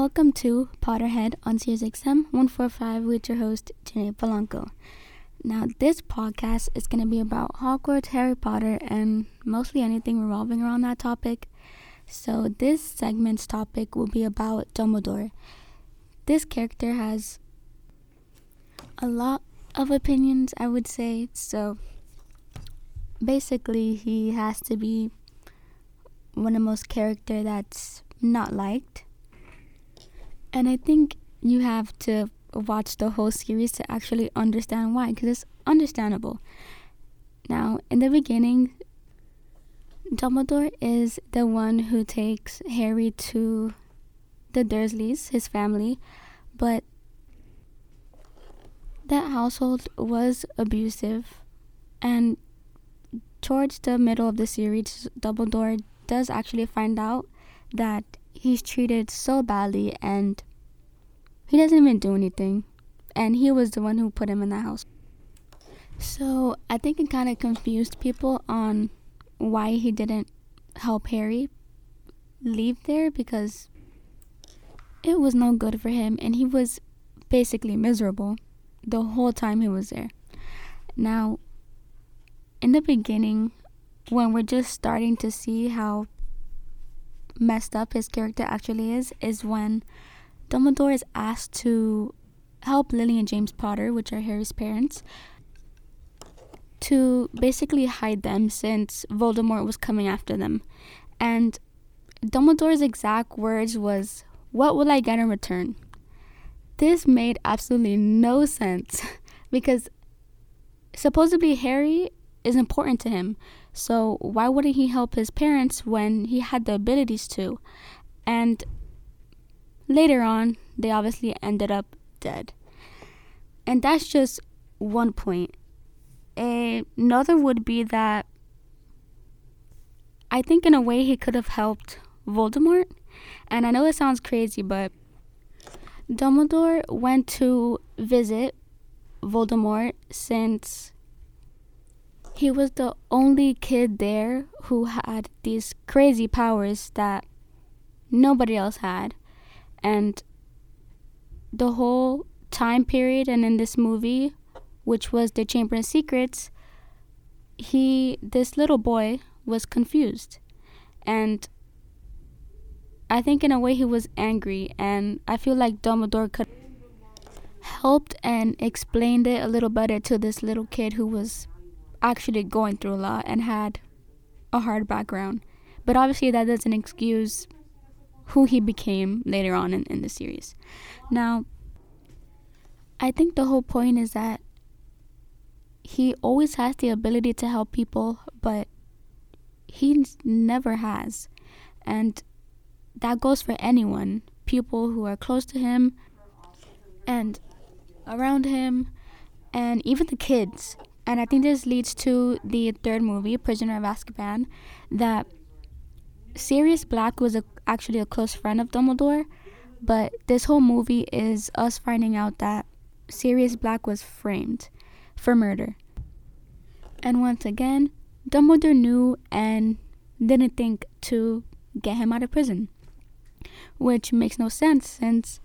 Welcome to Potterhead on Sirius XM 145 with your host, Janae Polanco. Now, this podcast is going to be about Hogwarts, Harry Potter, and mostly anything revolving around that topic. So, this segment's topic will be about Dumbledore. This character has a lot of opinions, I would say. So, basically, he has to be one of the most character that's not liked and I think you have to watch the whole series to actually understand why, because it's understandable. Now, in the beginning, Dumbledore is the one who takes Harry to the Dursleys, his family, but that household was abusive, and towards the middle of the series, Dumbledore does actually find out that he's treated so badly and he doesn't even do anything. And he was the one who put him in the house. So I think it kind of confused people on why he didn't help Harry leave there because it was no good for him and he was basically miserable the whole time he was there. Now, in the beginning, when we're just starting to see how messed up his character actually is is when Dumbledore is asked to help Lily and James Potter, which are Harry's parents, to basically hide them since Voldemort was coming after them. And Dumbledore's exact words was, "What will I get in return?" This made absolutely no sense because supposedly Harry is important to him. So why wouldn't he help his parents when he had the abilities to? And later on, they obviously ended up dead. And that's just one point. Another would be that I think in a way he could have helped Voldemort. And I know it sounds crazy, but Dumbledore went to visit Voldemort since he was the only kid there who had these crazy powers that nobody else had. And the whole time period and in this movie, which was the Chamber of Secrets, he this little boy was confused. And I think in a way he was angry and I feel like Dumbledore could helped and explained it a little better to this little kid who was actually going through a lot and had a hard background. But obviously, that doesn't excuse who he became later on in, in the series. Now, I think the whole point is that he always has the ability to help people, but he never has. And that goes for anyone people who are close to him and around him, and even the kids. And I think this leads to the third movie, Prisoner of Azkaban, that Sirius Black was a, actually a close friend of Dumbledore, but this whole movie is us finding out that Sirius Black was framed for murder. And once again, Dumbledore knew and didn't think to get him out of prison, which makes no sense since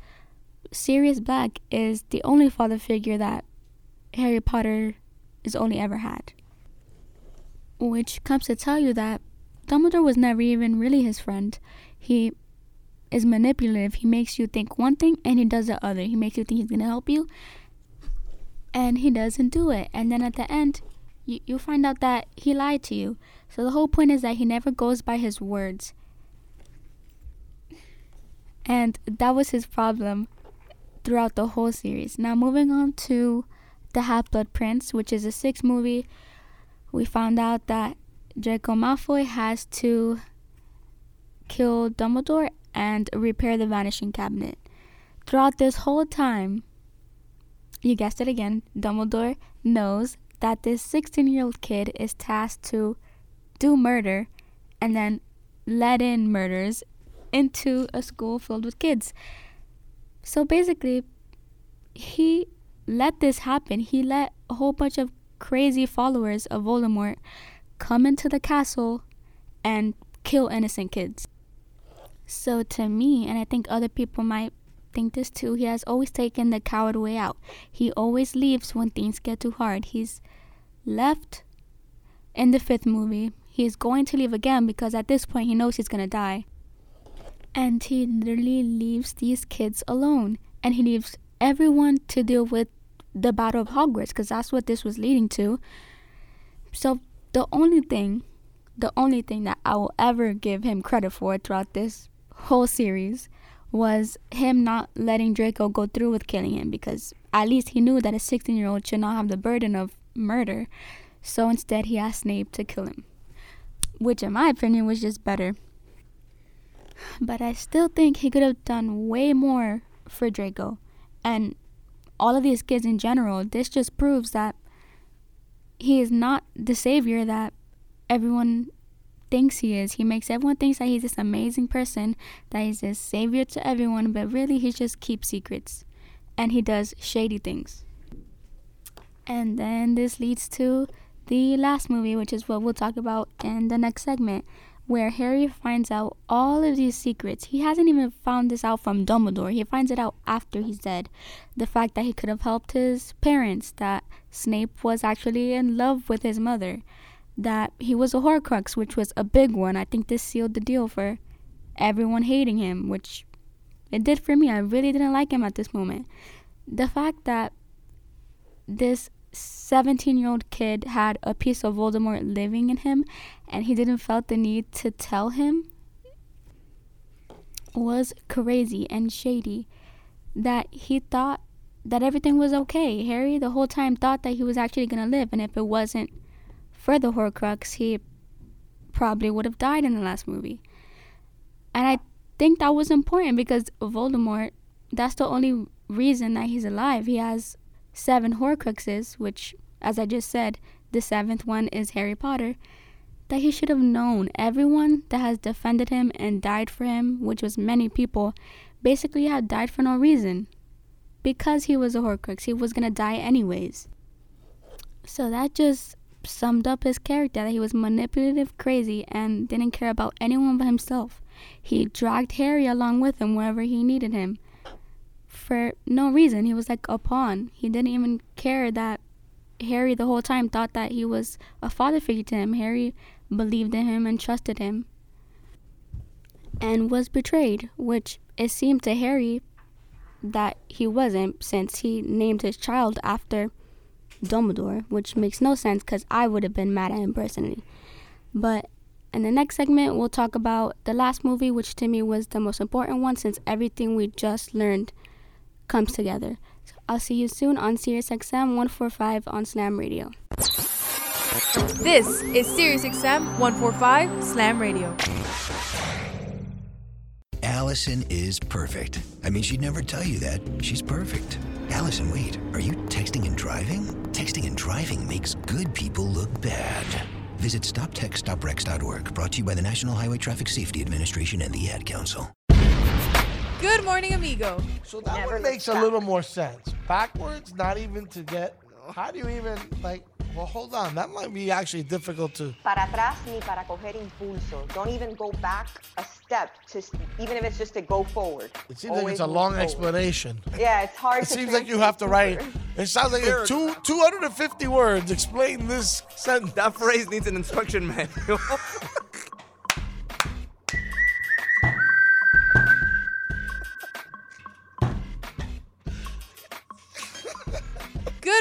Sirius Black is the only father figure that Harry Potter has only ever had. Which comes to tell you that Dumbledore was never even really his friend. He is manipulative. He makes you think one thing and he does the other. He makes you think he's going to help you and he doesn't do it. And then at the end, you, you find out that he lied to you. So the whole point is that he never goes by his words. And that was his problem throughout the whole series. Now, moving on to The Half Blood Prince, which is a sixth movie, we found out that Draco Malfoy has to kill Dumbledore and repair the Vanishing Cabinet. Throughout this whole time, you guessed it again, Dumbledore knows that this 16 year old kid is tasked to do murder and then let in murders into a school filled with kids. So basically, he let this happen. He let a whole bunch of crazy followers of Voldemort come into the castle and kill innocent kids. So to me, and I think other people might think this too, he has always taken the coward way out. He always leaves when things get too hard. He's left in the fifth movie. He is going to leave again because at this point he knows he's gonna die. And he literally leaves these kids alone. And he leaves everyone to deal with the Battle of Hogwarts because that's what this was leading to. So the only thing, the only thing that I will ever give him credit for throughout this whole series was him not letting Draco go through with killing him because at least he knew that a 16 year old should not have the burden of murder. So instead, he asked Snape to kill him, which, in my opinion, was just better. But I still think he could have done way more for Draco. And all of these kids in general, this just proves that he is not the savior that everyone thinks he is. He makes everyone think that he's this amazing person, that he's this savior to everyone, but really he just keeps secrets and he does shady things. And then this leads to the last movie, which is what we'll talk about in the next segment, where Harry finds out all of these secrets. He hasn't even found this out from Dumbledore. He finds it out after he's dead. The fact that he could have helped his parents, that Snape was actually in love with his mother, that he was a Horcrux, which was a big one. I think this sealed the deal for everyone hating him, which it did for me. I really didn't like him at this moment. The fact that this 17 year old kid had a piece of Voldemort living in him and he didn't felt the need to tell him was crazy and shady that he thought that everything was okay. Harry the whole time thought that he was actually going to live and if it wasn't for the Horcrux, he probably would have died in the last movie. And I think that was important because Voldemort, that's the only reason that he's alive. He has seven Horcruxes, which, as I just said, the seventh one is Harry Potter, that he should have known everyone that has defended him and died for him, which was many people, basically had died for no reason. Because he was a Horcrux, he was gonna die anyways. So that just summed up his character that he was manipulative, crazy, and didn't care about anyone but himself. He dragged Harry along with him wherever he needed him for no reason. He was like a pawn. He didn't even care that Harry the whole time thought that he was a father figure to him. Harry believed in him and trusted him and was betrayed, which it seemed to Harry that he wasn't since he named his child after Dumbledore, which makes no sense because I would have been mad at him personally. But in the next segment, we'll talk about the last movie, which to me was the most important one since everything we just learned comes together. So I'll see you soon on SiriusXM 145 on Slam Radio. This is SiriusXM 145 Slam Radio. Allison is perfect. I mean, she'd never tell you that. She's perfect. Allison, wait, are you texting and driving? Texting and driving makes good people look bad. Visit stoptextsstopwrecks.org, brought to you by the National Highway Traffic Safety Administration and the Ad Council. Good morning, amigo. So that Never one look makes a little more sense. Backwards, not even to get. How do you even like? Well, hold on. That might be actually difficult to. Para atrás ni para coger impulso. Don't even go back a step, to, even if it's just to go forward. It seems like Always it's a move long forward. explanation. Yeah, it's hard to do It to seems like you have to write. super. It sounds like in two 250 words. Explain this sentence. That phrase needs an instruction manual.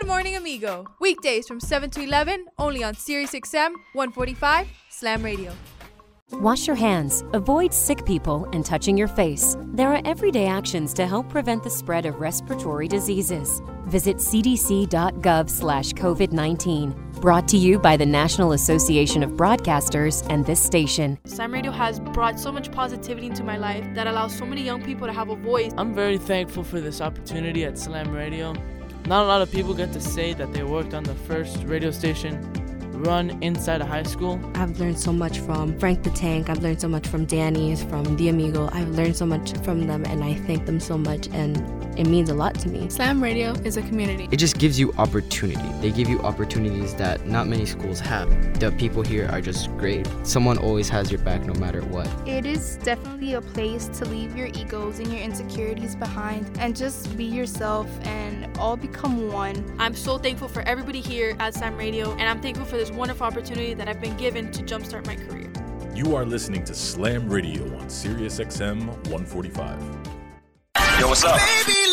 Good morning, amigo. Weekdays from 7 to 11, only on SiriusXM 145 Slam Radio. Wash your hands, avoid sick people, and touching your face. There are everyday actions to help prevent the spread of respiratory diseases. Visit cdc.gov slash COVID 19. Brought to you by the National Association of Broadcasters and this station. Slam Radio has brought so much positivity into my life that allows so many young people to have a voice. I'm very thankful for this opportunity at Slam Radio. Not a lot of people get to say that they worked on the first radio station run inside a high school. I've learned so much from Frank the Tank. I've learned so much from Danny, from The Amigo. I've learned so much from them, and I thank them so much, and it means a lot to me. Slam Radio is a community. It just gives you opportunity. They give you opportunities that not many schools have. The people here are just great. Someone always has your back no matter what. It is definitely a place to leave your egos and your insecurities behind and just be yourself and all become one. I'm so thankful for everybody here at Slam Radio, and I'm thankful for this wonderful opportunity that I've been given to jumpstart my career. You are listening to Slam Radio on Sirius XM 145. Yo, what's up? Baby, let's go.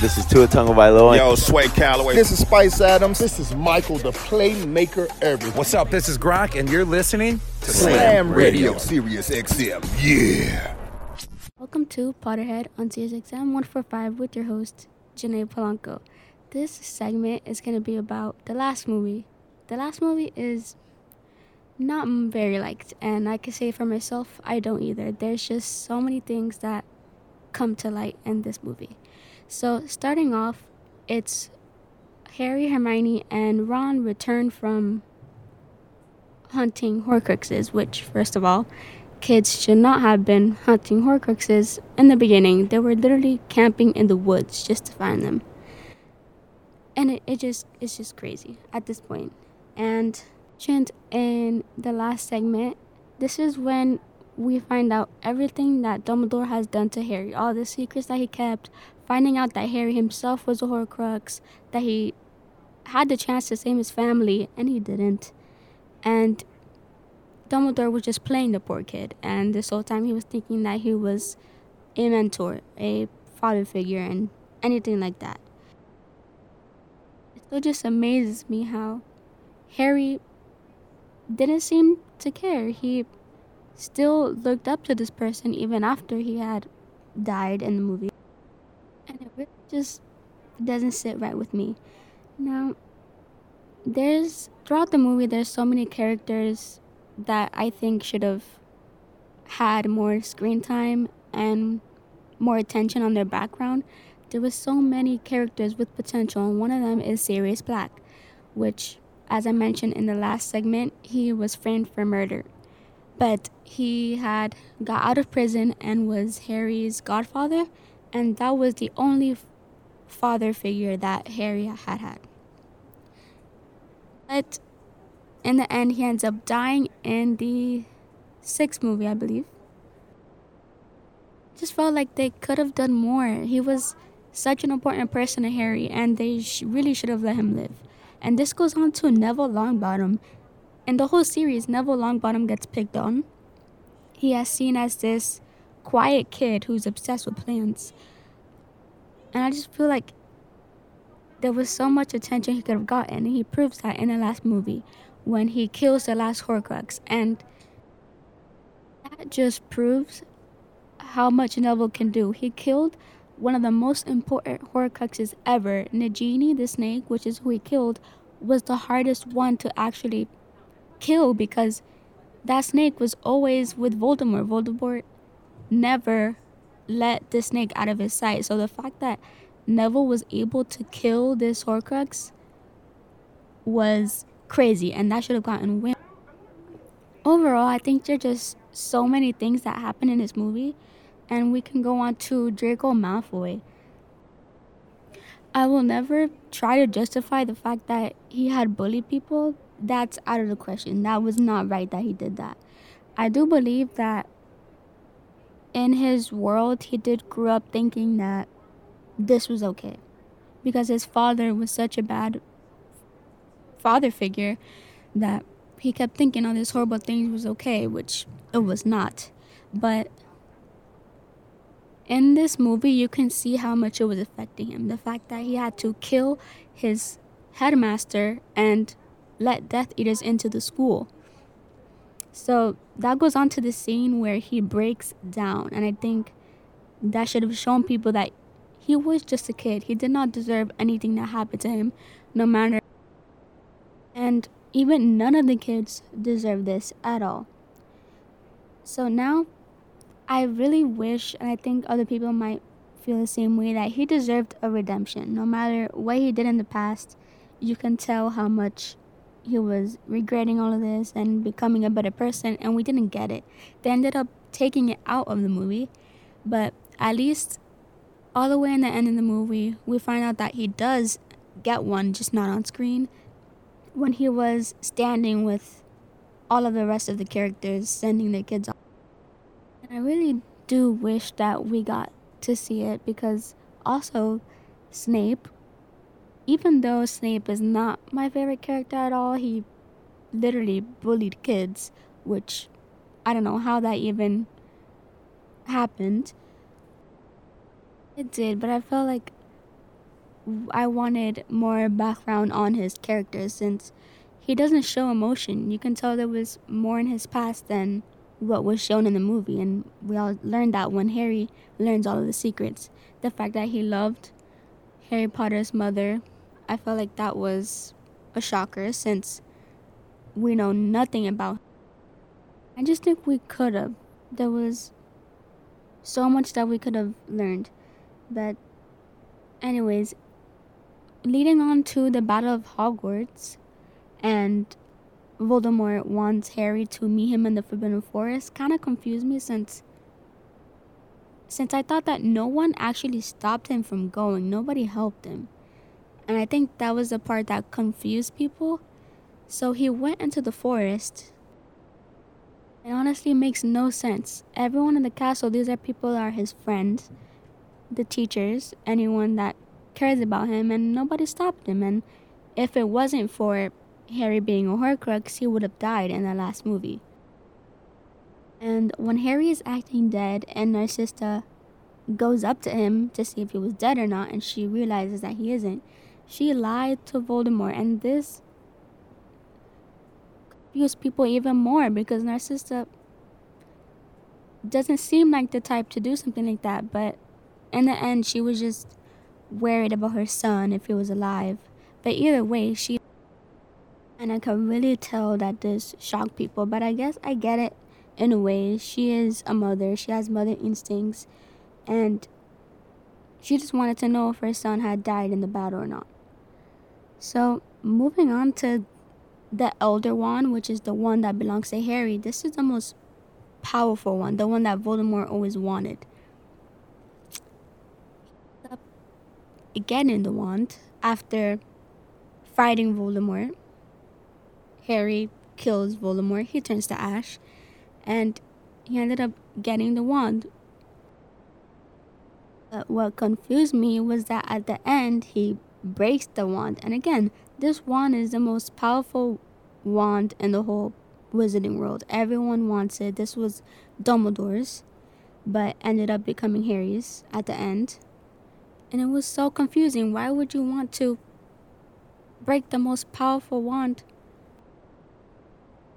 This is Tua Tagovailoa. Yo, Sway Calloway. This is Spice Adams. This is Michael, the playmaker everything. What's up? This is Gronk, and you're listening to Slam, Slam Radio. Radio, Sirius XM. Yeah. Welcome to Potterhead on Sirius XM 145 with your host, Janae Polanco. This segment is going to be about the last movie. The last movie is not very liked, and I can say for myself, I don't either. There's just so many things that come to light in this movie. So, starting off, it's Harry, Hermione, and Ron return from hunting Horcruxes, which, first of all, kids should not have been hunting Horcruxes in the beginning. They were literally camping in the woods just to find them. And it, it just it's just crazy at this point. And in the last segment, this is when we find out everything that Dumbledore has done to Harry, all the secrets that he kept, finding out that Harry himself was a Horcrux, that he had the chance to save his family and he didn't. And Dumbledore was just playing the poor kid, and this whole time he was thinking that he was a mentor, a father figure, and anything like that. It still just amazes me how Harry didn't seem to care. He still looked up to this person even after he had died in the movie. Just doesn't sit right with me. Now, there's throughout the movie, there's so many characters that I think should have had more screen time and more attention on their background. There was so many characters with potential, and one of them is Sirius Black, which, as I mentioned in the last segment, he was framed for murder. But he had got out of prison and was Harry's godfather, and that was the only father figure that Harry had had. But in the end, he ends up dying in the sixth movie, I believe. Just felt like they could have done more. He was such an important person to Harry, and they sh- really should have let him live. And this goes on to Neville Longbottom. In the whole series, Neville Longbottom gets picked on he is seen as this quiet kid who's obsessed with plants. And I just feel like there was so much attention he could have gotten. He proves that in the last movie when he kills the last Horcrux. And that just proves how much Neville can do. He killed one of the most important Horcruxes ever. Nagini, the snake, which is who he killed, was the hardest one to actually kill because that snake was always with Voldemort. Voldemort never let the snake out of his sight. So the fact that Neville was able to kill this Horcrux was crazy, and that should have gotten win. Overall, I think there just so many things that happen in this movie, and we can go on to Draco Malfoy. I will never try to justify the fact that he had bullied people that's out of the question. That was not right that he did that. I do believe that in his world, he did grow up thinking that this was okay because his father was such a bad father figure that he kept thinking all these horrible things was okay, which it was not. But in this movie, you can see how much it was affecting him. The fact that he had to kill his headmaster and let Death Eaters into the school. So that goes on to the scene where he breaks down. And I think that should have shown people that he was just a kid. He did not deserve anything that happened to him, no matter. And even none of the kids deserve this at all. So now I really wish, and I think other people might feel the same way, that he deserved a redemption. No matter what he did in the past, you can tell how much he was regretting all of this and becoming a better person, and we didn't get it. They ended up taking it out of the movie, but at least all the way in the end of the movie, we find out that he does get one, just not on screen. When he was standing with all of the rest of the characters, sending their kids off. And I really do wish that we got to see it because also Snape, even though Snape is not my favorite character at all, he literally bullied kids, which I don't know how that even happened. It did, but I felt like I wanted more background on his character since he doesn't show emotion. You can tell there was more in his past than what was shown in the movie, and we all learned that when Harry learns all of the secrets. The fact that he loved Harry Potter's mother, I felt like that was a shocker since we know nothing about. I just think we could have. There was so much that we could have learned. But, anyways, leading on to the Battle of Hogwarts, and Voldemort wants Harry to meet him in the Forbidden Forest kind of confused me since since I thought that no one actually stopped him from going. Nobody helped him. And I think that was the part that confused people. So he went into the forest. It honestly makes no sense. Everyone in the castle, these are people are his friends, the teachers, anyone that cares about him, and nobody stopped him. And if it wasn't for Harry being a Horcrux, he would have died in the last movie. And when Harry is acting dead and Narcissa goes up to him to see if he was dead or not, and she realizes that he isn't, she lied to Voldemort. And this confused people even more because Narcissa doesn't seem like the type to do something like that. But in the end, she was just worried about her son if he was alive. But either way, she and I can really tell that this shocked people, but I guess I get it in a way. She is a mother, she has mother instincts, and she just wanted to know if her son had died in the battle or not. So, moving on to the Elder Wand, which is the one that belongs to Harry, this is the most powerful one, the one that Voldemort always wanted. Again in the wand after fighting Voldemort Harry kills Voldemort, he turns to ash, and he ended up getting the wand. But what confused me was that at the end, he breaks the wand. And again, this wand is the most powerful wand in the whole wizarding world. Everyone wants it. This was Dumbledore's, but ended up becoming Harry's at the end. And it was so confusing. Why would you want to break the most powerful wand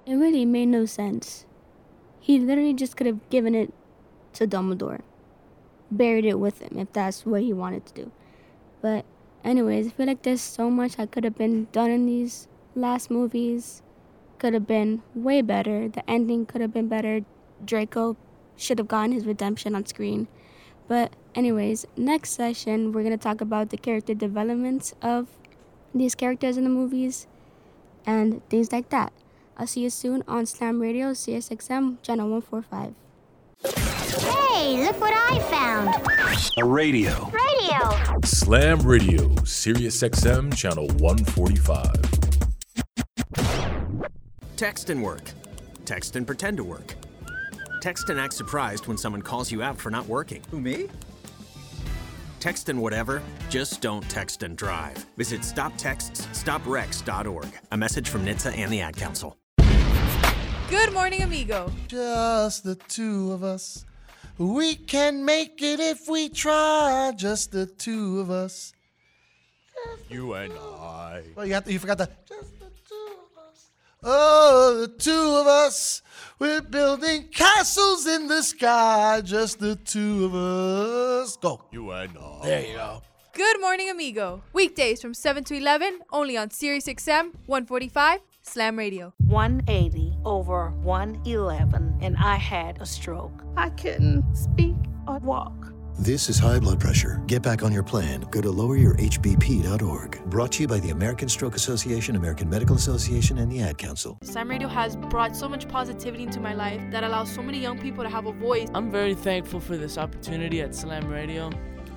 it really made no sense. He literally just could have given it to Dumbledore, buried it with him if that's what he wanted to do. But, anyways, I feel like there's so much that could have been done in these last movies. Could have been way better. The ending could have been better. Draco should have gotten his redemption on screen. But, anyways, next session, we're going to talk about the character developments of these characters in the movies and things like that. I'll see you soon on Slam Radio, CSXM, channel 145. Hey, look what I found. A radio. Radio. Slam Radio, Sirius XM, channel 145. Text and work. Text and pretend to work. Text and act surprised when someone calls you out for not working. Who, me? Text and whatever, just don't text and drive. Visit stoptextsstopwrecks.org. A message from NHTSA and the Ad Council. Good morning, amigo. Just the two of us. We can make it if we try. Just the two of us. You and I. Well, you, have to, you forgot the. Just the two of us. Oh, the two of us. We're building castles in the sky. Just the two of us. Go. You and I. There you go. Good morning, amigo. Weekdays from 7 to 11, only on Sirius XM 145 Slam Radio. 180 over 111, and I had a stroke. I couldn't speak or walk. This is high blood pressure. Get back on your plan. Go to loweryourhbp.org. Brought to you by the American Stroke Association, American Medical Association, and the Ad Council. Slam Radio has brought so much positivity into my life that allows so many young people to have a voice. I'm very thankful for this opportunity at Slam Radio.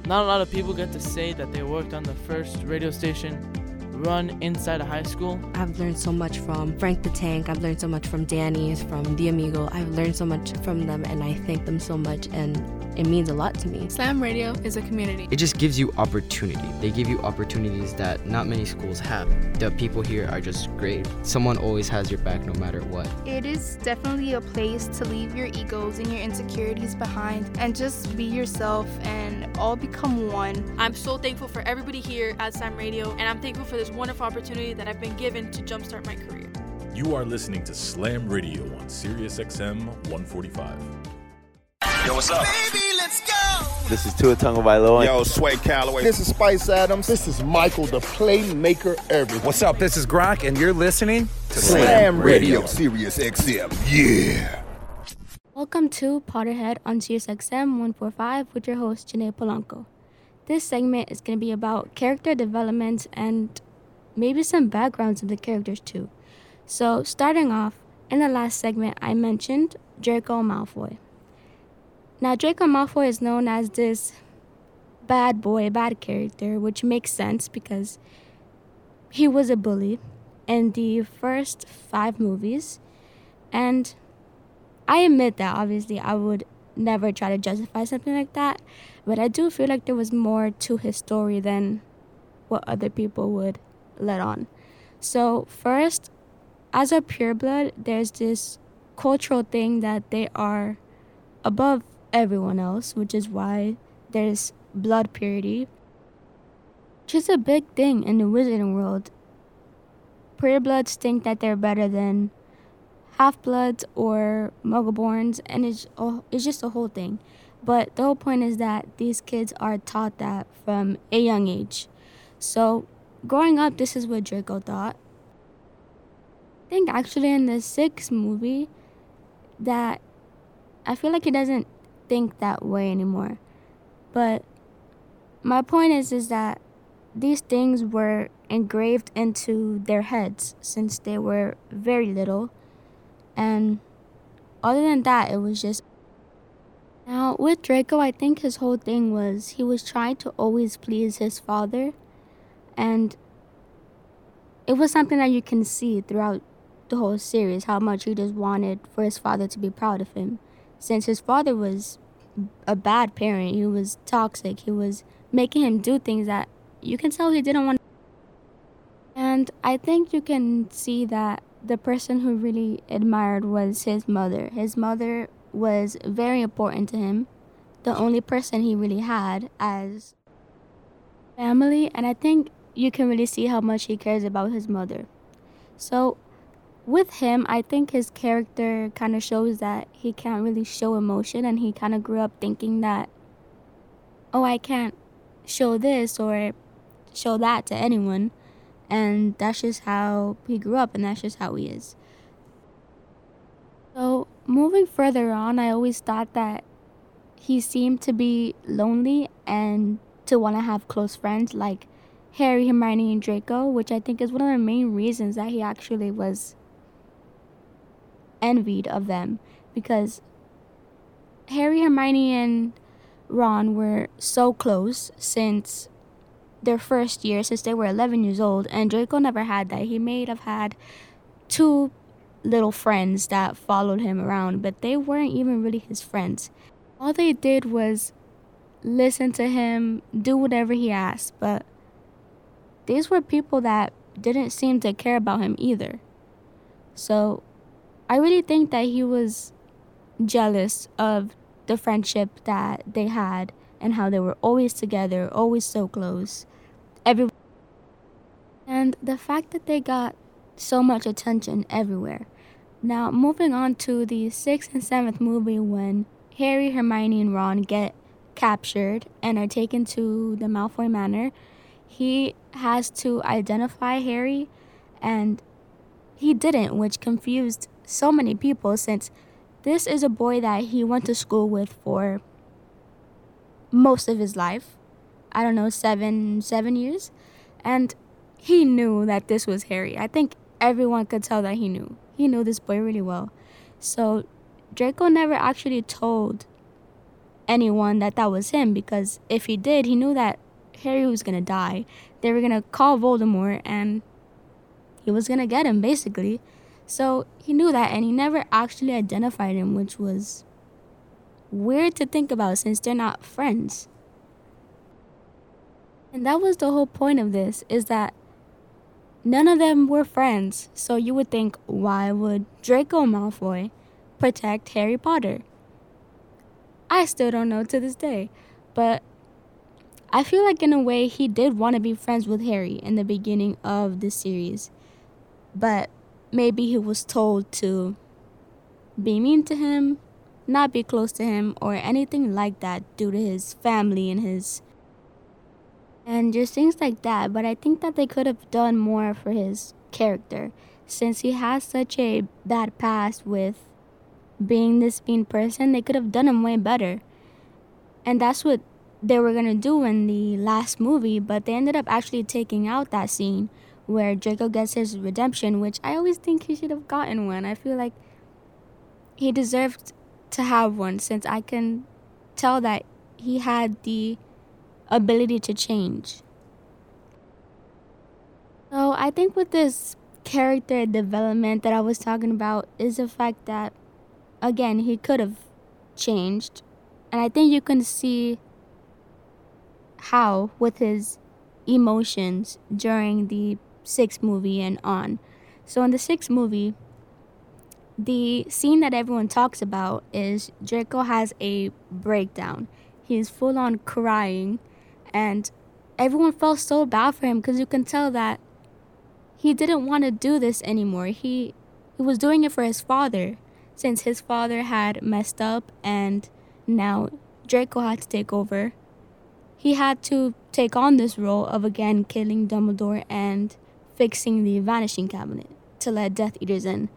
Not a lot of people get to say that they worked on the first radio station run inside a high school. I've learned so much from Frank the Tank. I've learned so much from Danny's, from The Amigo. I've learned so much from them, and I thank them so much, and it means a lot to me. Slam Radio is a community. It just gives you opportunity. They give you opportunities that not many schools have. The people here are just great. Someone always has your back no matter what. It is definitely a place to leave your egos and your insecurities behind and just be yourself and all become one. I'm so thankful for everybody here at Slam Radio, and I'm thankful for this wonderful opportunity that I've been given to jumpstart my career. You are listening to Slam Radio on Sirius XM 145. Yo, what's up? Baby, let's go. This is Tua Tagovailoa. Yo, Sway Calloway. This is Spice Adams. This is Michael, the playmaker everything. What's up? This is Gronk, and you're listening to Slam, Slam Radio. Radio, Sirius XM. Yeah. Welcome to Potterhead on Sirius XM 145 with your host, Janae Polanco. This segment is going to be about character development and maybe some backgrounds of the characters too. So, starting off, in the last segment, I mentioned Draco Malfoy. Now, Draco Malfoy is known as this bad boy, bad character, which makes sense because he was a bully in the first five movies. And I admit that obviously I would never try to justify something like that, but I do feel like there was more to his story than what other people would let on. So, first, as a pureblood, there's this cultural thing that they are above everyone else, which is why there's blood purity, which is a big thing in the wizarding world. Purebloods think that they're better than half bloods or muggleborns, and it's it's just a whole thing. But the whole point is that these kids are taught that from a young age. So, growing up, this is what Draco thought. I think actually in the sixth movie, that I feel like he doesn't think that way anymore. But my point is is that these things were engraved into their heads since they were very little and other than that, it was just. Now, with Draco, I think his whole thing was he was trying to always please his father. And it was something that you can see throughout the whole series how much he just wanted for his father to be proud of him. Since his father was a bad parent, he was toxic, he was making him do things that you can tell he didn't want. And I think you can see that the person who really admired was his mother. His mother was very important to him, the only person he really had as family, and I think you can really see how much he cares about his mother. So, with him, I think his character kind of shows that he can't really show emotion, and he kind of grew up thinking that, oh, I can't show this or show that to anyone and that's just how he grew up and that's just how he is so moving further on i always thought that he seemed to be lonely and to want to have close friends like harry hermione and draco which i think is one of the main reasons that he actually was envied of them because harry hermione and ron were so close since their first year since they were 11 years old, and Draco never had that. He may have had two little friends that followed him around, but they weren't even really his friends. All they did was listen to him, do whatever he asked, but these were people that didn't seem to care about him either. So I really think that he was jealous of the friendship that they had and how they were always together, always so close. Every and the fact that they got so much attention everywhere. Now, moving on to the sixth and seventh movie when Harry, Hermione, and Ron get captured and are taken to the Malfoy Manor, he has to identify Harry, and he didn't, which confused so many people since this is a boy that he went to school with for most of his life. I don't know, seven seven years. And he knew that this was Harry. I think everyone could tell that he knew. He knew this boy really well. So Draco never actually told anyone that that was him because if he did, he knew that Harry was gonna die. They were gonna call Voldemort and he was gonna get him basically. So he knew that and he never actually identified him, which was weird to think about since they're not friends. And that was the whole point of this is that none of them were friends. So you would think why would Draco Malfoy protect Harry Potter? I still don't know to this day, but I feel like in a way he did want to be friends with Harry in the beginning of the series. But maybe he was told to be mean to him, not be close to him, or anything like that due to his family and his. And just things like that. But I think that they could have done more for his character since he has such a bad past with being this mean person. They could have done him way better. And that's what they were gonna do in the last movie, but they ended up actually taking out that scene where Draco gets his redemption, which I always think he should have gotten one. I feel like he deserved to have one since I can tell that he had the ability to change. So I think with this character development that I was talking about is the fact that again he could have changed and I think you can see how with his emotions during the sixth movie and on. So in the sixth movie, the scene that everyone talks about is Draco has a breakdown. He's full on crying, and everyone felt so bad for him because you can tell that he didn't want to do this anymore. He he was doing it for his father, since his father had messed up, and now Draco had to take over. He had to take on this role of again killing Dumbledore and fixing the vanishing cabinet to let Death Eaters in.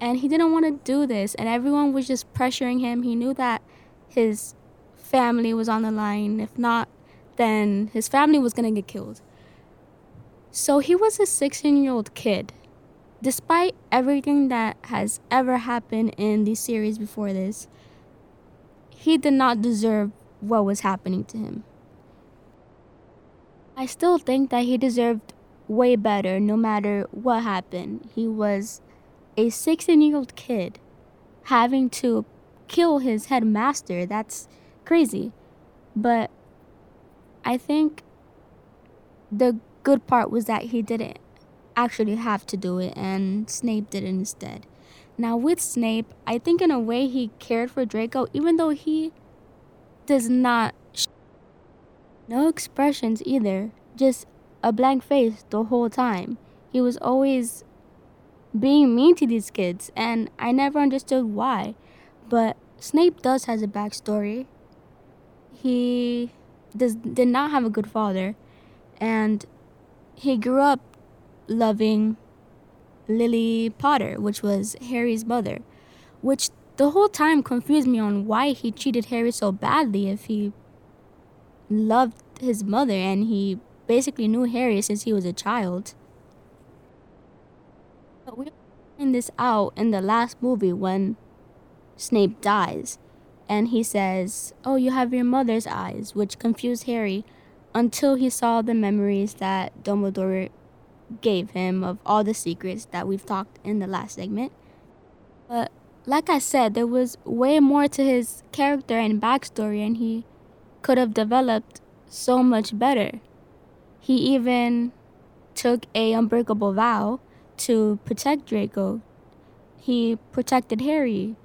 And he didn't want to do this, and everyone was just pressuring him. He knew that his family was on the line. If not, then his family was going to get killed. So he was a 16 year old kid. Despite everything that has ever happened in the series before this, he did not deserve what was happening to him. I still think that he deserved way better no matter what happened. He was a 16 year old kid having to kill his headmaster. That's crazy. But I think the good part was that he didn't actually have to do it and Snape did it instead. Now, with Snape, I think in a way he cared for Draco, even though he does not. No expressions either, just a blank face the whole time. He was always being mean to these kids, and I never understood why. But Snape does has a backstory. He does did not have a good father, and he grew up loving Lily Potter, which was Harry's mother, which the whole time confused me on why he treated Harry so badly if he loved his mother and he basically knew Harry since he was a child. But we find this out in the last movie when Snape dies. And he says, Oh, you have your mother's eyes, which confused Harry until he saw the memories that Dumbledore gave him of all the secrets that we've talked in the last segment. But like I said, there was way more to his character and backstory, and he could have developed so much better. He even took a unbreakable vow to protect Draco. He protected Harry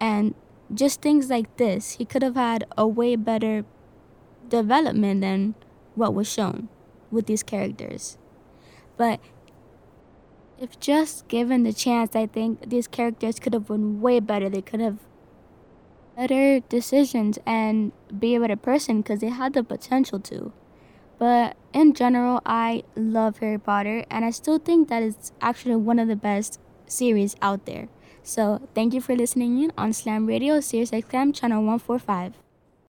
and just things like this. He could have had a way better development than what was shown with these characters. But if just given the chance, I think these characters could have been way better. They could have better decisions and be a better person because they had the potential to. But in general, I love Harry Potter, and I still think that it's actually one of the best series out there. So thank you for listening in on Slam Radio, Sirius XM, channel 145.